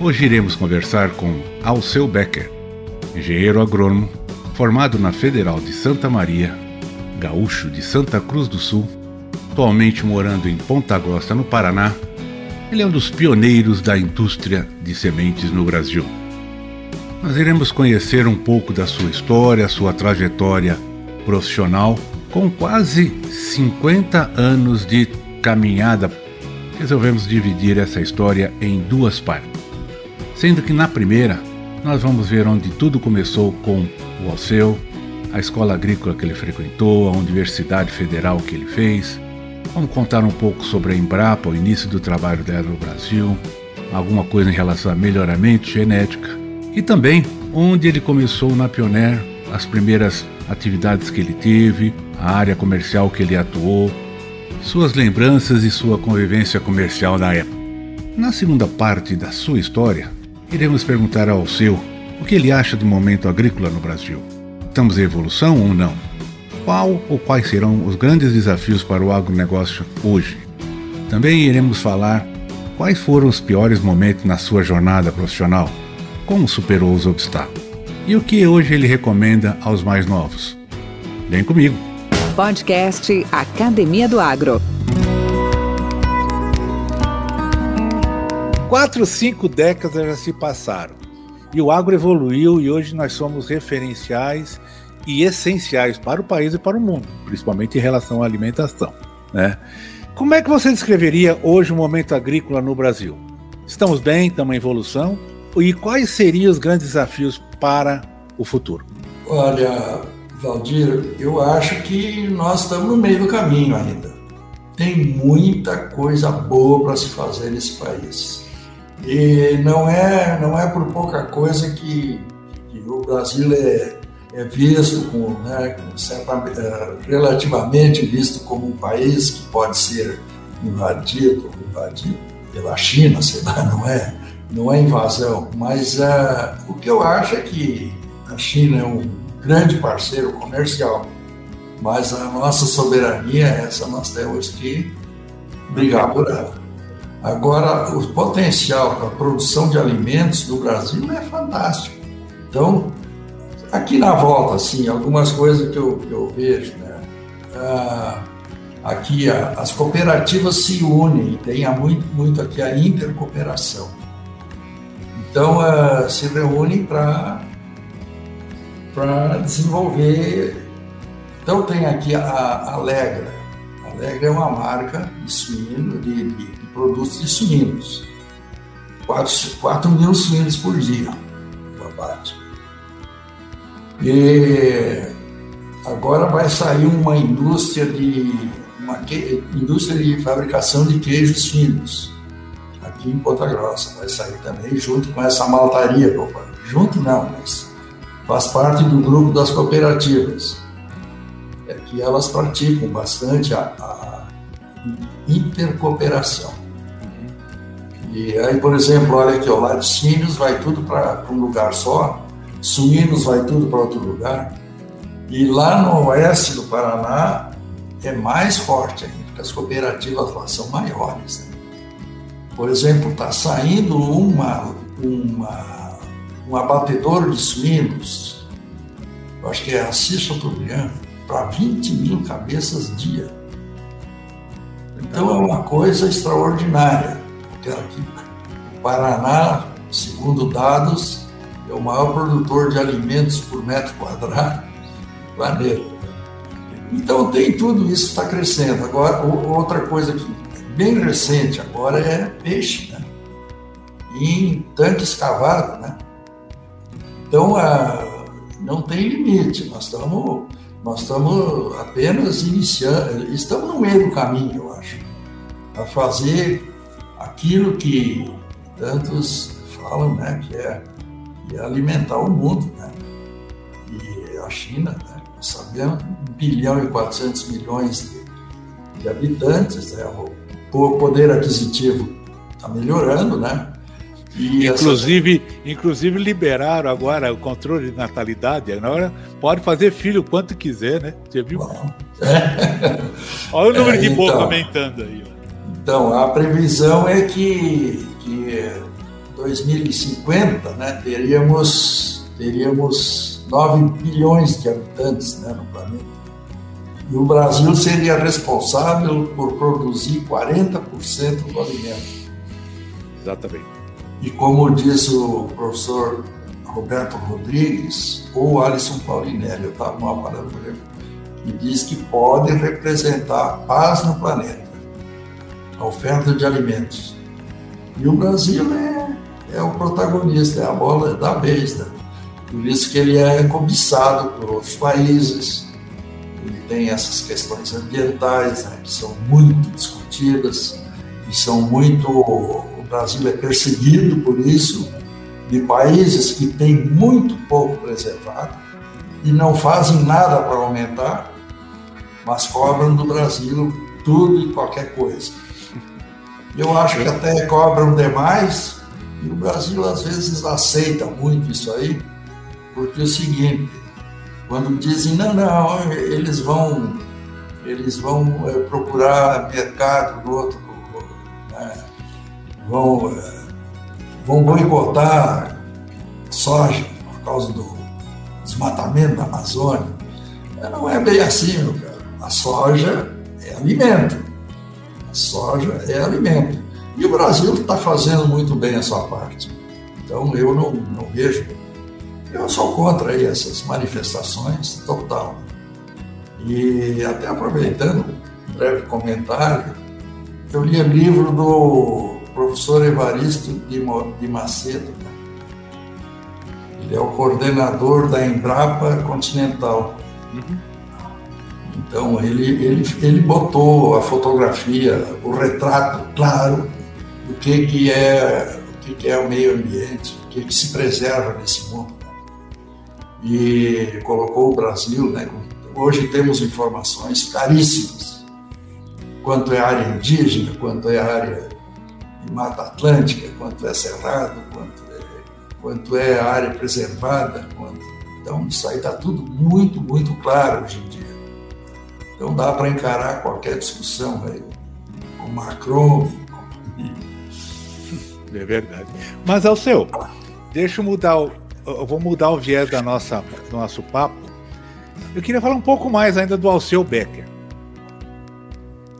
Hoje iremos conversar com Alceu Becker, engenheiro agrônomo, formado na Federal de Santa Maria, gaúcho de Santa Cruz do Sul, atualmente morando em Ponta Grossa, no Paraná. Ele é um dos pioneiros da indústria de sementes no Brasil. Nós iremos conhecer um pouco da sua história, sua trajetória profissional, com quase 50 anos de caminhada. Resolvemos dividir essa história em duas partes. Sendo que na primeira, nós vamos ver onde tudo começou com o Alceu, a escola agrícola que ele frequentou, a Universidade Federal que ele fez. Vamos contar um pouco sobre a Embrapa, o início do trabalho dela no Brasil, alguma coisa em relação a melhoramento genética e também onde ele começou na Pioneer, as primeiras atividades que ele teve, a área comercial que ele atuou, suas lembranças e sua convivência comercial na época. Na segunda parte da sua história, iremos perguntar ao seu o que ele acha do momento agrícola no Brasil. Estamos em evolução ou não? Qual ou quais serão os grandes desafios para o agronegócio hoje? Também iremos falar quais foram os piores momentos na sua jornada profissional, como superou os obstáculos e o que hoje ele recomenda aos mais novos. Vem comigo! Podcast Academia do Agro. Quatro, cinco décadas já se passaram e o agro evoluiu e hoje nós somos referenciais e essenciais para o país e para o mundo, principalmente em relação à alimentação. Né? Como é que você descreveria hoje o momento agrícola no Brasil? Estamos bem, estamos em evolução? E quais seriam os grandes desafios para o futuro? Olha, Valdir, eu acho que nós estamos no meio do caminho ainda. Tem muita coisa boa para se fazer nesse país. E não é, não é por pouca coisa que, que o Brasil é, é visto como, né, é, relativamente visto como um país que pode ser invadido, invadido pela China, sei lá, não é, não é invasão. Mas uh, o que eu acho é que a China é um grande parceiro comercial, mas a nossa soberania, essa nós temos que brigar por ela. Agora, o potencial para a produção de alimentos no Brasil é fantástico. Então, aqui na volta, assim, algumas coisas que eu, que eu vejo, né? Ah, aqui a, as cooperativas se unem, tem há muito, muito aqui a intercooperação. Então, ah, se reúnem para desenvolver. Então, tem aqui a, a Alegra. A Alegra é uma marca de suíno, de, de produtos de suínos. 4, 4 mil suínos por dia, o abate. E agora vai sair uma indústria de uma que, indústria de fabricação de queijos finos aqui em Ponta Grossa. Vai sair também junto com essa maltaria que. Junto não, mas faz parte do grupo das cooperativas. É que elas praticam bastante a, a intercooperação. E aí, por exemplo, olha aqui, ó, laticínios vai tudo para um lugar só, suínos vai tudo para outro lugar. E lá no oeste do Paraná é mais forte ainda, porque as cooperativas lá são maiores. Né? Por exemplo, está saindo uma, uma, um abatedor de suínos, eu acho que é a Cissa para 20 mil cabeças dia. Então é uma coisa extraordinária o Paraná, segundo dados, é o maior produtor de alimentos por metro quadrado do planeta. Então tem tudo isso está crescendo. Agora, outra coisa que é bem recente agora é peixe, né? em tanque escavado, né? Então, não tem limite, nós estamos, nós estamos apenas iniciando, estamos no meio do caminho, eu acho, a fazer aquilo que tantos falam, né, que é e alimentar o mundo, né? E a China, né? nós sabemos, 1 bilhão e 400 milhões de, de habitantes, né? o poder aquisitivo está melhorando, né? E inclusive, essa... inclusive liberaram agora o controle de natalidade. Agora pode fazer filho quanto quiser, né? Você viu? É. Olha o número é, de então, boca aumentando aí. Então, a previsão é que, que 2050 né, teríamos, teríamos 9 bilhões de habitantes né, no planeta. E o Brasil seria responsável por produzir 40% do alimento. Exatamente. E como diz o professor Roberto Rodrigues ou Alisson Paulinelli, eu estava mal parando ele, que diz que pode representar a paz no planeta, a oferta de alimentos. E o Brasil é, é o protagonista, é a bola da vez, né? Por isso que ele é cobiçado por outros países, ele tem essas questões ambientais né, que são muito discutidas e são muito. O Brasil é perseguido por isso, de países que têm muito pouco preservado e não fazem nada para aumentar, mas cobram do Brasil tudo e qualquer coisa. Eu acho que até cobram demais e o Brasil às vezes aceita muito isso aí, porque é o seguinte, quando dizem, não, não, eles vão, eles vão é, procurar mercado no outro, né? vão, é, vão boicotar soja por causa do desmatamento da Amazônia. Não é bem assim, meu cara. A soja é alimento. Soja é alimento. E o Brasil está fazendo muito bem a sua parte. Então eu não, não vejo eu sou contra aí essas manifestações total. E até aproveitando um breve comentário, eu li o livro do professor Evaristo de Macedo. Ele é o coordenador da Embrapa Continental. Uhum. Então, ele, ele, ele botou a fotografia, o retrato claro do que, que, é, o que, que é o meio ambiente, o que, que se preserva nesse mundo e colocou o Brasil, né? Hoje temos informações caríssimas, quanto é área indígena, quanto é área de Mata Atlântica, quanto é cerrado, quanto é, quanto é área preservada, quanto... então isso aí está tudo muito, muito claro hoje em dia. Então dá para encarar qualquer discussão aí, com Macron É verdade. Mas ao seu, deixa eu mudar o, eu vou mudar o viés da nossa, do nosso papo. Eu queria falar um pouco mais ainda do Alceu Becker.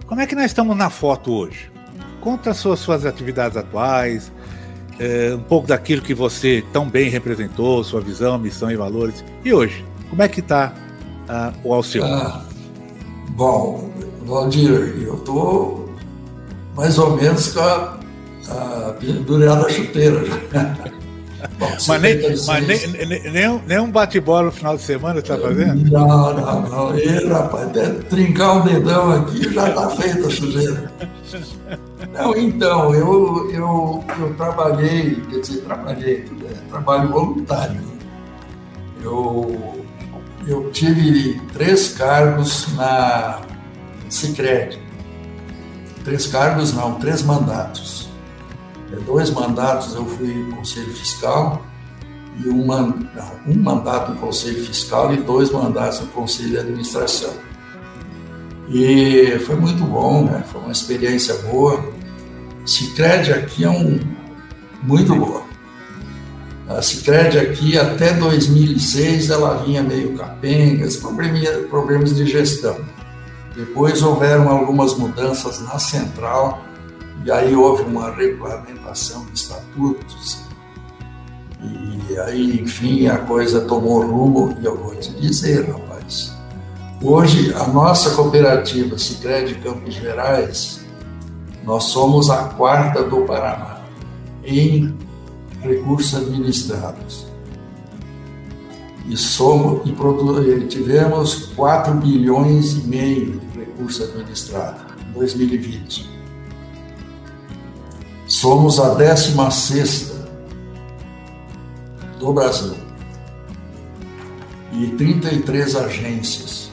Como é que nós estamos na foto hoje? Conta as suas, suas atividades atuais, é, um pouco daquilo que você tão bem representou, sua visão, missão e valores. E hoje, como é que está ah, o Alceu? Ah, bom, Valdir, eu estou mais ou menos com a, a pendurada chuteira. Bom, mas nem, mas nem, nem, nem, nem um bate-bola no final de semana está fazendo? Não, não, não. E, rapaz, até trincar o dedão aqui já está feita a sujeira. Não, então, eu, eu, eu trabalhei, quer dizer, trabalhei, é, trabalho voluntário. Né? Eu, eu tive três cargos na Sicredi. Três cargos não, três mandatos. É, dois mandatos eu fui conselho fiscal e um, um mandato no conselho fiscal e dois mandatos no conselho de administração. E foi muito bom, né? foi uma experiência boa. Cicred aqui é um muito boa. A Cicred aqui até 2006 ela vinha meio capenga, problemas, de gestão. Depois houveram algumas mudanças na central e aí houve uma regulamentação de estatutos, e aí, enfim, a coisa tomou rumo, e eu vou te dizer, rapaz, hoje a nossa cooperativa Sicredi Campos Gerais, nós somos a quarta do Paraná em recursos administrados. E, somos, e tivemos 4 bilhões e meio de recursos administrados em 2020. Somos a 16 do Brasil. E 33 agências.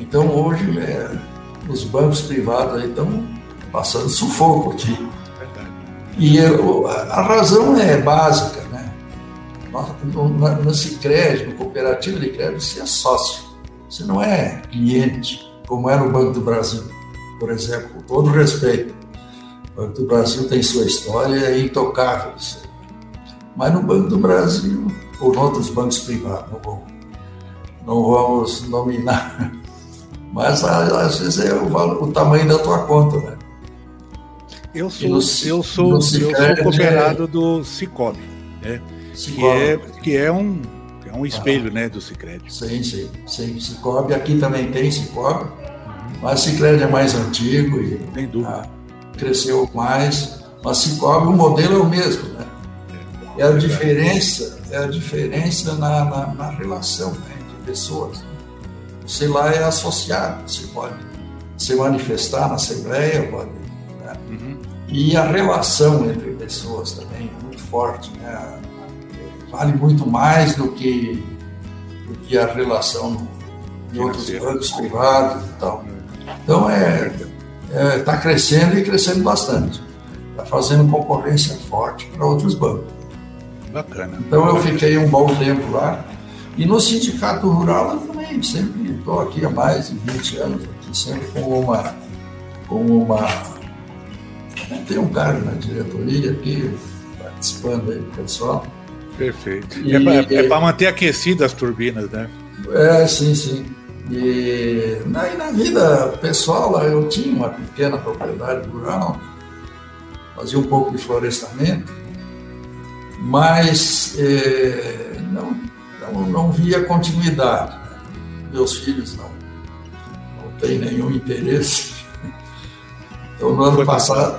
Então hoje é, os bancos privados estão passando sufoco aqui. E eu, a razão é básica, né? No, no, no Cicred, no cooperativo de crédito, você é sócio, você não é cliente, como é no Banco do Brasil, por exemplo, com todo respeito. O Banco do Brasil tem sua história, é intocável isso. Mas no Banco do Brasil, ou em outros bancos privados, não, vou, não vamos nominar, mas às vezes é o, valor, o tamanho da tua conta, né? Eu sou, no, eu sou, eu sou cooperado é... do Cicobi, né? Que, é, que é um é um espelho, ah, né, do Cicred. Sim, sim, sim. Cicobi, aqui também tem Cicobi, mas Cicred é mais antigo e ah, cresceu mais. Mas Cicobi, o modelo é o mesmo, né? É, é a diferença, é a diferença na, na, na relação né, entre pessoas. Né? Você lá é associado, você pode se manifestar na Assembleia, pode Uhum. E a relação entre pessoas também é muito forte, né? vale muito mais do que, do que a relação de outros bancos privados e tal. Então é está é, tá crescendo e crescendo bastante. Está fazendo concorrência forte para outros bancos. Bacana. Então eu fiquei um bom tempo lá. E no sindicato rural eu também sempre estou aqui há mais de 20 anos, aqui sempre com uma, com uma tem um cara na diretoria aqui, participando aí do pessoal. Perfeito. E, é para é manter aquecidas as turbinas, né? É, sim, sim. E na, na vida pessoal, eu tinha uma pequena propriedade rural, fazia um pouco de florestamento, mas é, não, não, não via continuidade. Né? Meus filhos não, não têm nenhum interesse. Então, no ano passado,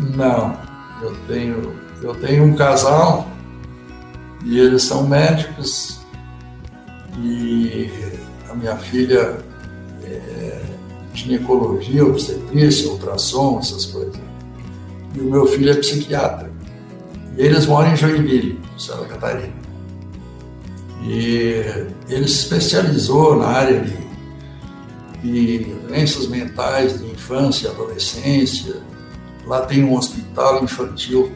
não, eu tenho, eu tenho um casal e eles são médicos e a minha filha é ginecologia, obstetrícia, ultrassom, essas coisas. E o meu filho é psiquiatra. E eles moram em Joinville, Santa Catarina. E ele se especializou na área de, de doenças mentais de infância e adolescência, Lá tem um hospital infantil,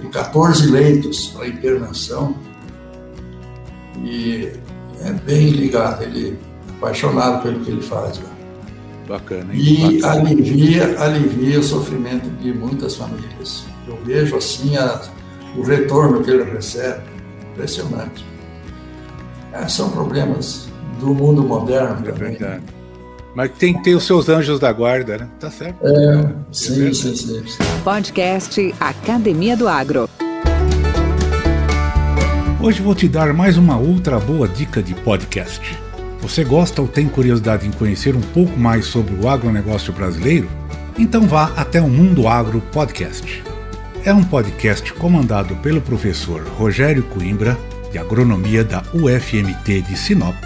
tem 14 leitos para internação e é bem ligado, ele é apaixonado pelo que ele faz lá. Bacana, hein? E Bacana. alivia, alivia o sofrimento de muitas famílias. Eu vejo assim a, o retorno que ele recebe, impressionante. É, são problemas do mundo moderno é também. Verdade. Mas tem que ter os seus anjos da guarda, né? Tá certo. É, sim, é sim, sim. Podcast Academia do Agro. Hoje vou te dar mais uma outra boa dica de podcast. Você gosta ou tem curiosidade em conhecer um pouco mais sobre o agronegócio brasileiro? Então vá até o Mundo Agro Podcast. É um podcast comandado pelo professor Rogério Coimbra, de Agronomia da UFMT de Sinop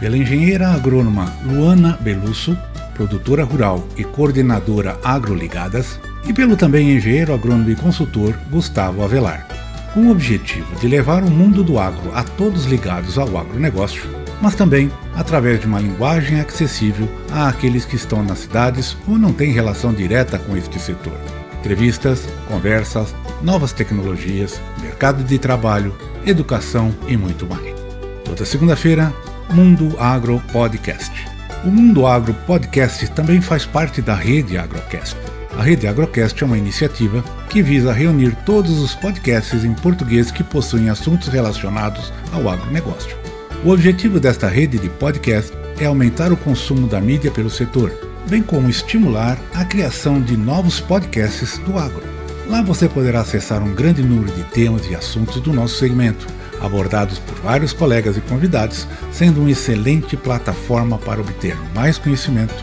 pela engenheira agrônoma Luana Belusso, produtora rural e coordenadora agroligadas, e pelo também engenheiro agrônomo e consultor Gustavo Avelar, com o objetivo de levar o mundo do agro a todos ligados ao agronegócio, mas também através de uma linguagem acessível àqueles que estão nas cidades ou não têm relação direta com este setor. Entrevistas, conversas, novas tecnologias, mercado de trabalho, educação e muito mais. Toda segunda-feira, Mundo Agro Podcast. O Mundo Agro Podcast também faz parte da Rede Agrocast. A Rede Agrocast é uma iniciativa que visa reunir todos os podcasts em português que possuem assuntos relacionados ao agronegócio. O objetivo desta rede de podcast é aumentar o consumo da mídia pelo setor, bem como estimular a criação de novos podcasts do agro. Lá você poderá acessar um grande número de temas e assuntos do nosso segmento abordados por vários colegas e convidados, sendo uma excelente plataforma para obter mais conhecimento,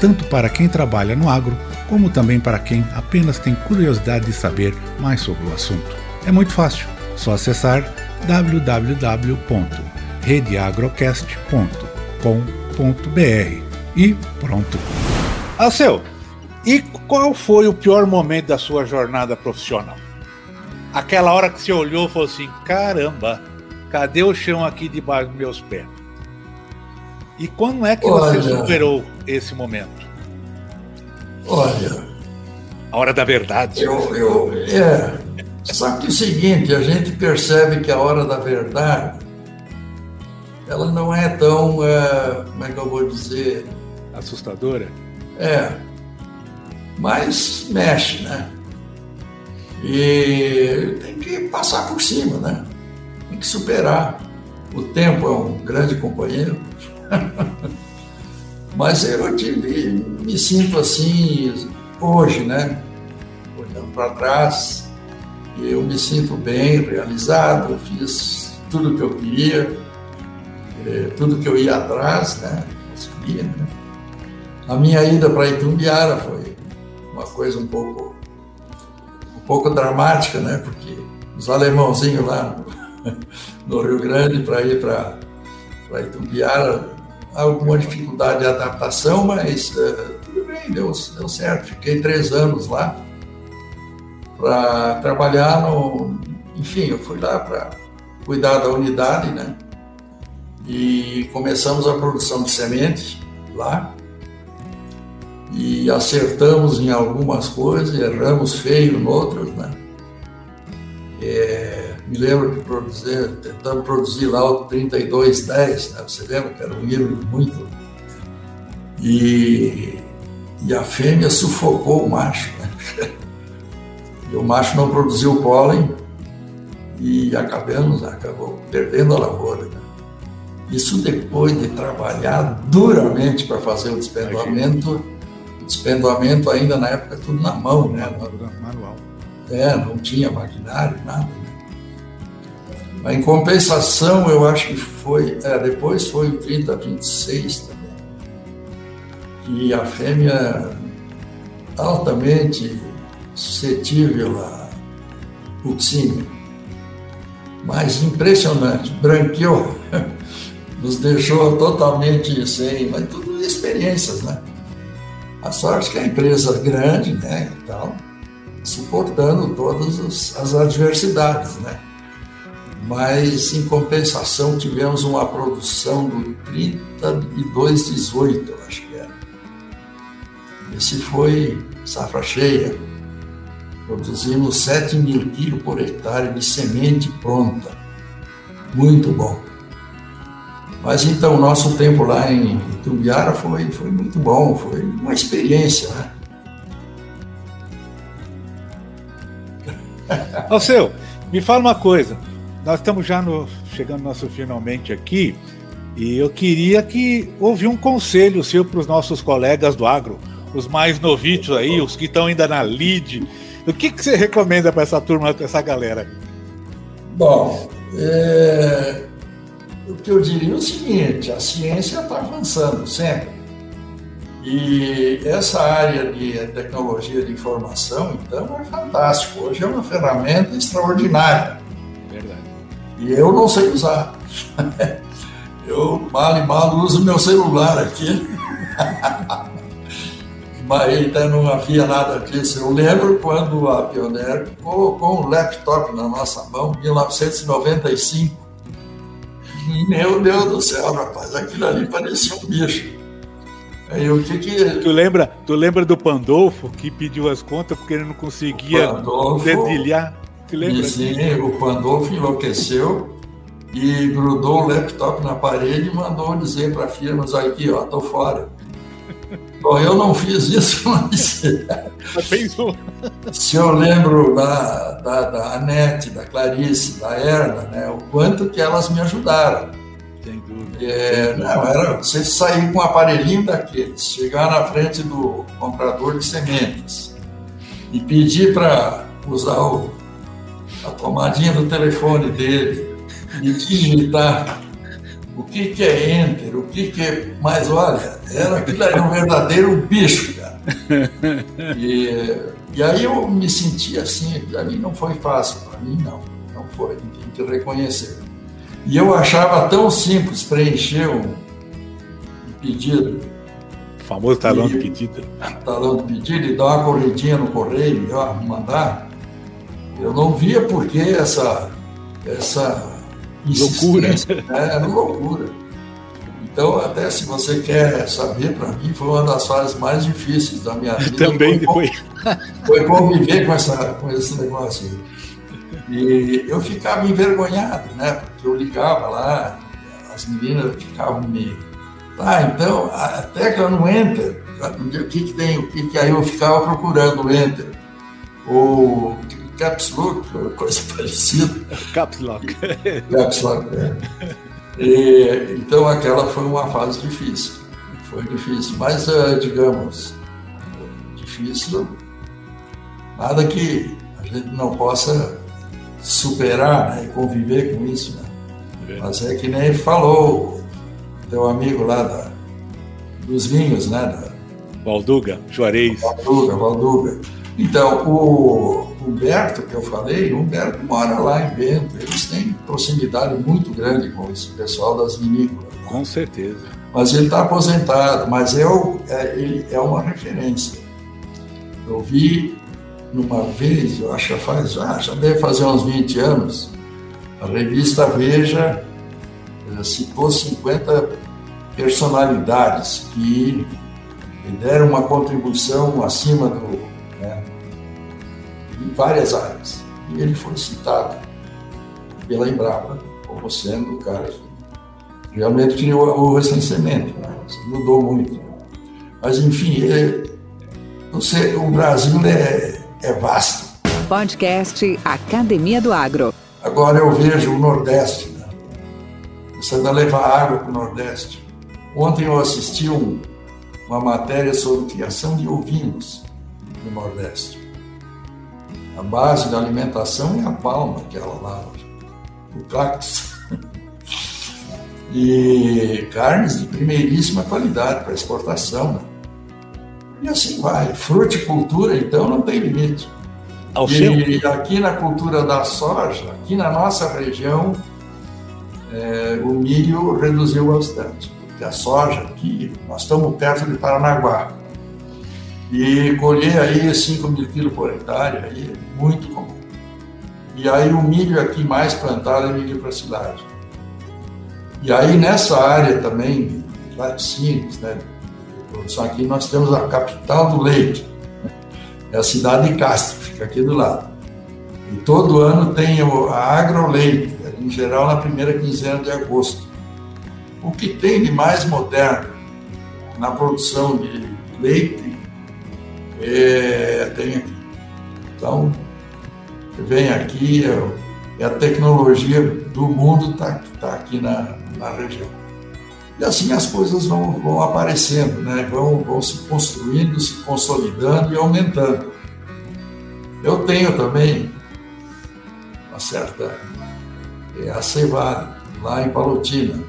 tanto para quem trabalha no agro, como também para quem apenas tem curiosidade de saber mais sobre o assunto. É muito fácil, só acessar www.redeagrocast.com.br e pronto. Alceu, e qual foi o pior momento da sua jornada profissional? Aquela hora que você olhou e falou assim: caramba, cadê o chão aqui debaixo dos meus pés? E quando é que Olha, você superou esse momento? Olha. A hora da verdade. Eu, eu, é. Só que é o seguinte, a gente percebe que a hora da verdade ela não é tão, é, como é que eu vou dizer? Assustadora? É. Mas mexe, né? E tem que passar por cima, né? Tem que superar. O tempo é um grande companheiro. Mas eu tive, me sinto assim hoje, né? Olhando para trás, eu me sinto bem, realizado, fiz tudo o que eu queria, é, tudo que eu ia atrás, né? Conseguia, né? A minha ida para Itumbiara foi uma coisa um pouco, pouco dramática, né? Porque os alemãozinhos lá no, Rio Grande para ir para Itumbiara alguma dificuldade de adaptação, mas uh, tudo bem, deu, deu certo. Fiquei três anos lá para trabalhar no. Enfim, eu fui lá para cuidar da unidade, né? E começamos a produção de semente lá. E acertamos em algumas coisas, erramos feio em outras, né? É, me lembro que produzir, tentamos produzir lá o 3210, né? você lembra que era um híbrido muito. E, e a fêmea sufocou o macho. Né? E o macho não produziu pólen e acabamos, acabou perdendo a lavoura. Né? Isso depois de trabalhar duramente para fazer o despendoamento, despendoamento ainda na época tudo na mão, né? Manual. É, não tinha maquinário, nada. Né? Em compensação, eu acho que foi, é, depois foi o 3026 também, que a fêmea altamente suscetível a puxínia, mas impressionante, branqueou, nos deixou totalmente sem, mas tudo experiências, né? A sorte que a empresa grande, né, e tal, suportando todas as adversidades, né? mas em compensação tivemos uma produção do 3218, eu acho que era. Esse foi safra cheia. Produzimos 7 mil quilos por hectare de semente pronta. Muito bom. Mas então, o nosso tempo lá em Itumbiara foi, foi muito bom, foi uma experiência, né? Alceu, me fala uma coisa nós estamos já no, chegando nosso finalmente aqui e eu queria que ouvir um conselho seu para os nossos colegas do agro, os mais novitos aí, os que estão ainda na lead. O que, que você recomenda para essa turma, para essa galera? Bom, é... o que eu diria é o seguinte: a ciência está avançando sempre. E essa área de tecnologia de informação, então, é fantástico. Hoje é uma ferramenta extraordinária. E eu não sei usar. Eu mal e mal uso meu celular aqui. Mas ainda não havia nada disso. Eu lembro quando a Pioneer colocou um laptop na nossa mão, em 1995. Meu Deus do céu, rapaz, aquilo ali parecia um bicho. Aí o que que. Tu lembra, tu lembra do Pandolfo que pediu as contas porque ele não conseguia Pandolfo, dedilhar? Te lembra? sim, o Pandolfo enlouqueceu e grudou o laptop na parede e mandou dizer para a firma, aqui, ó, tô fora. Bom, eu não fiz isso, mas... Se eu lembro da, da, da Anete, da Clarice, da Erna, né, o quanto que elas me ajudaram. Sem dúvida. É, não, era você sair com um aparelhinho daqueles, chegar na frente do comprador de sementes e pedir para usar o a tomadinha do telefone dele e digitar o que, que é enter, o que, que é. Mas olha, era, aquilo era um verdadeiro bicho, cara. E, e aí eu me senti assim, para mim não foi fácil, para mim não, não foi, tem que reconhecer. E eu achava tão simples preencher um, um pedido. O famoso talão de pedido. Talão de pedido e dar uma corridinha no correio e ó, mandar. Eu não via por que essa, essa loucura. Né? Era loucura. Então, até se você quer saber, para mim foi uma das fases mais difíceis da minha vida. Também foi, foi conviver com, essa, com esse negócio. E eu ficava envergonhado, né? Porque eu ligava lá, as meninas ficavam me. Ah, então, a tecla no Enter, o que, que tem, o que, que aí eu ficava procurando o Enter. Ou Caps Lock, coisa parecida. Caps Lock. Caps Lock, é. E, então aquela foi uma fase difícil. Foi difícil, mas uh, digamos, difícil, nada que a gente não possa superar né, e conviver com isso. Né? Mas é que nem falou teu amigo lá da, dos vinhos, né? Da, Valduga, Juarez. Valduga, Valduga. Então, o Humberto, que eu falei, o Humberto mora lá em Bento. Eles têm proximidade muito grande com esse pessoal das vinícolas. Com certeza. Mas ele está aposentado, mas eu, é, ele é uma referência. Eu vi numa vez, eu acho que faz, ah, já deve fazer uns 20 anos, a revista Veja eh, citou 50 personalidades que deram uma contribuição acima do. Várias áreas. E ele foi citado pela Embrapa como sendo o cara que realmente criou o recenseamento. Né? Mudou muito. Né? Mas, enfim, é, você, o Brasil é, é vasto. Podcast Academia do Agro. Agora eu vejo o Nordeste. Né? Você ainda leva água para o Nordeste. Ontem eu assisti um, uma matéria sobre criação de ovinos no Nordeste. A base da alimentação é a palma, aquela lá, o cactus. e carnes de primeiríssima qualidade para exportação. Né? E assim vai. Fruticultura, então, não tem limite. Ao e seu? aqui na cultura da soja, aqui na nossa região, é, o milho reduziu bastante. Porque a soja aqui, nós estamos perto de Paranaguá. E colher aí 5 mil quilos por hectare, aí é muito comum. E aí o milho aqui mais plantado é milho para cidade. E aí nessa área também, laticínios, né, produção aqui, nós temos a capital do leite, é a cidade de Castro, fica aqui do lado. E todo ano tem a agroleite, em geral na primeira quinzena de agosto. O que tem de mais moderno na produção de leite é, tem aqui. Então, vem aqui, é, é a tecnologia do mundo está tá aqui na, na região. E assim as coisas vão, vão aparecendo, né? vão, vão se construindo, se consolidando e aumentando. Eu tenho também uma certa. É a Cevale, lá em Palotina.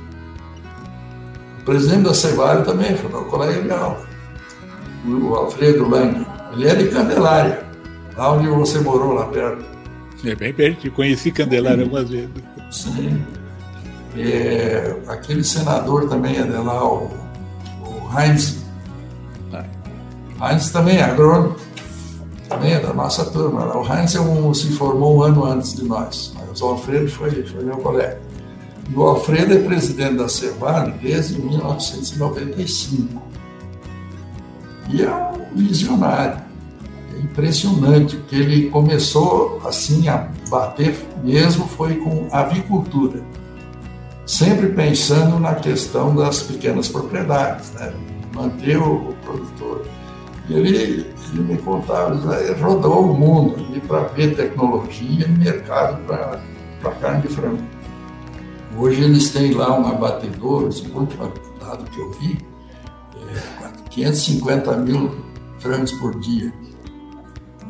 O presidente da Cevale também foi meu colega de aula o Alfredo Lang. Ele é de Candelária, lá onde você morou, lá perto. É bem perto, conheci Candelária algumas vezes. Sim. É, aquele senador também é de lá, o, o Heinz. Heinz também é agrônomo, também é da nossa turma. O Heinz é um, se formou um ano antes de nós, mas o Alfredo foi, foi meu colega. E o Alfredo é presidente da Cevale desde 1995. E é um visionário. É impressionante, porque ele começou assim a bater mesmo foi com avicultura. Sempre pensando na questão das pequenas propriedades, né? manter o, produtor. E ele, ele me contava, ele rodou o mundo para ver tecnologia e mercado para carne de frango. Hoje eles têm lá um abatedor, segundo o dado que eu vi, é, 550 mil frangos por dia.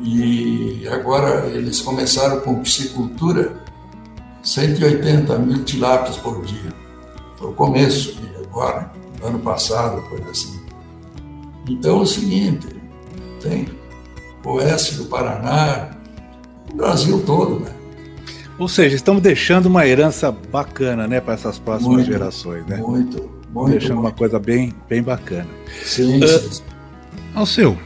E agora eles começaram com piscicultura, 180 mil tilápias por dia. Foi o começo, e agora, ano passado, coisa assim. Então é o seguinte, tem oeste do Paraná, o Brasil todo, né? Ou seja, estamos deixando uma herança bacana, né, para essas próximas muito, gerações, né? Muito, muito. Deixando muito. uma coisa bem, bem bacana. Sim, uh. Ao seu,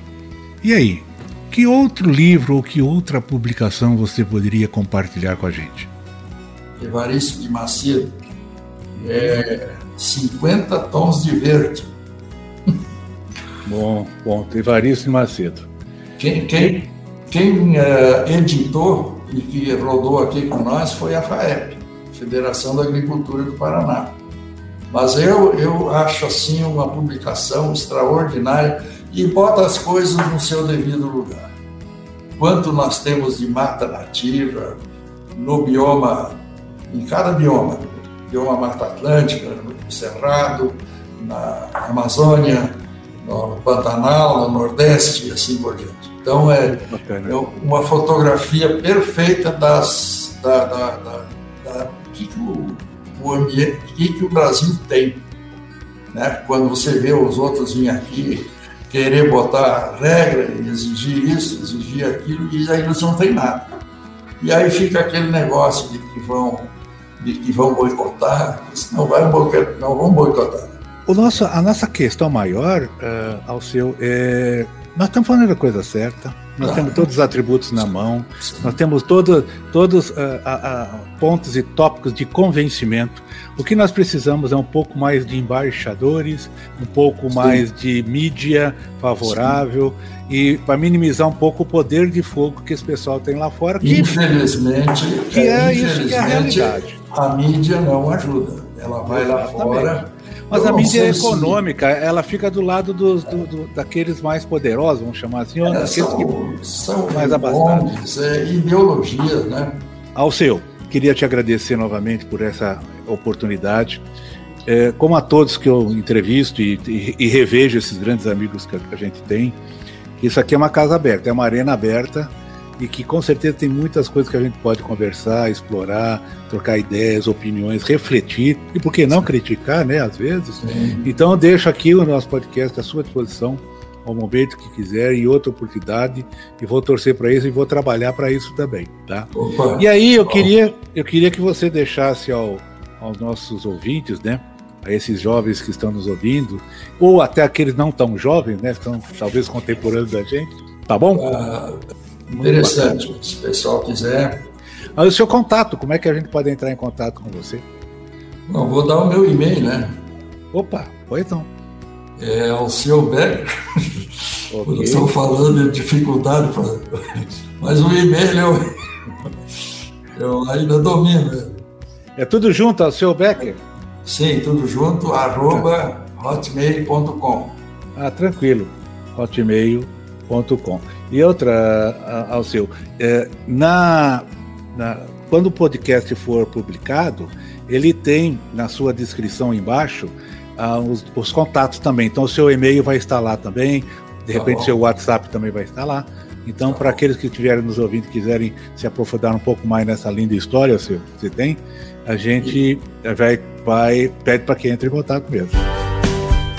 e aí? Que outro livro ou que outra publicação você poderia compartilhar com a gente? Evaristo de Macedo. É 50 tons de verde. Bom, bom, Evaristo de Macedo. Quem, quem, quem uh, editou e que rodou aqui com nós foi a FAEP, Federação da Agricultura do Paraná. Mas eu, eu acho assim uma publicação extraordinária e bota as coisas no seu devido lugar. Quanto nós temos de mata nativa no bioma, em cada bioma, bioma Mata Atlântica, no Cerrado, na Amazônia, no Pantanal, no Nordeste e assim por diante. Então é, é uma fotografia perfeita das da, da, da, da que, que o, o ambiente, que, que o Brasil tem, né? Quando você vê os outros virem aqui querer botar regra, exigir isso, exigir aquilo e aí eles não tem nada. E aí fica aquele negócio de que vão de que vão boicotar, não vai não vão boicotar. O nosso, a nossa questão maior, uh, ao seu, é nós estamos falando da coisa certa, nós temos todos os atributos na mão, Sim. nós temos todo, todos uh, uh, uh, pontos e tópicos de convencimento. O que nós precisamos é um pouco mais de embaixadores, um pouco Sim. mais de mídia favorável Sim. e para minimizar um pouco o poder de fogo que esse pessoal tem lá fora. Que, infelizmente, que é, isso que é a realidade. A mídia não ajuda. Ela vai Exatamente. lá fora mas a mídia econômica, se... ela fica do lado dos, do, do, daqueles mais poderosos, vamos chamar assim, é, daqueles são, que são mais abastados. É, ideologias, né? Ao seu, queria te agradecer novamente por essa oportunidade. É, como a todos que eu entrevisto e, e, e revejo esses grandes amigos que a, que a gente tem, isso aqui é uma casa aberta, é uma arena aberta e que com certeza tem muitas coisas que a gente pode conversar, explorar, trocar ideias, opiniões, refletir e por que não criticar, né, às vezes. Sim. Então eu deixo aqui o nosso podcast à sua disposição ao momento que quiser e outra oportunidade e vou torcer para isso e vou trabalhar para isso também, tá? Opa. E aí eu queria eu queria que você deixasse ao, aos nossos ouvintes, né, a esses jovens que estão nos ouvindo ou até aqueles não tão jovens, né, que são talvez contemporâneos da gente, tá bom? Ah, Interessante. Se o pessoal quiser. Mas o seu contato, como é que a gente pode entrar em contato com você? Não, vou dar o meu e-mail, né? Opa, pois então. É o seu Becker. Okay. Estou falando de dificuldade, pra... mas o e-mail eu, eu ainda domino. É tudo junto, é o seu Becker? Sim, tudo junto, arroba hotmail.com. Ah, tranquilo, hotmail.com. E outra, ao seu, é, na, na, quando o podcast for publicado, ele tem na sua descrição embaixo ah, os, os, contatos também. Então, o seu e-mail vai estar lá também, de repente, tá seu WhatsApp também vai estar lá. Então, para aqueles que estiverem nos ouvindo e quiserem se aprofundar um pouco mais nessa linda história que você tem, a gente vai, vai pede para que entre em contato mesmo.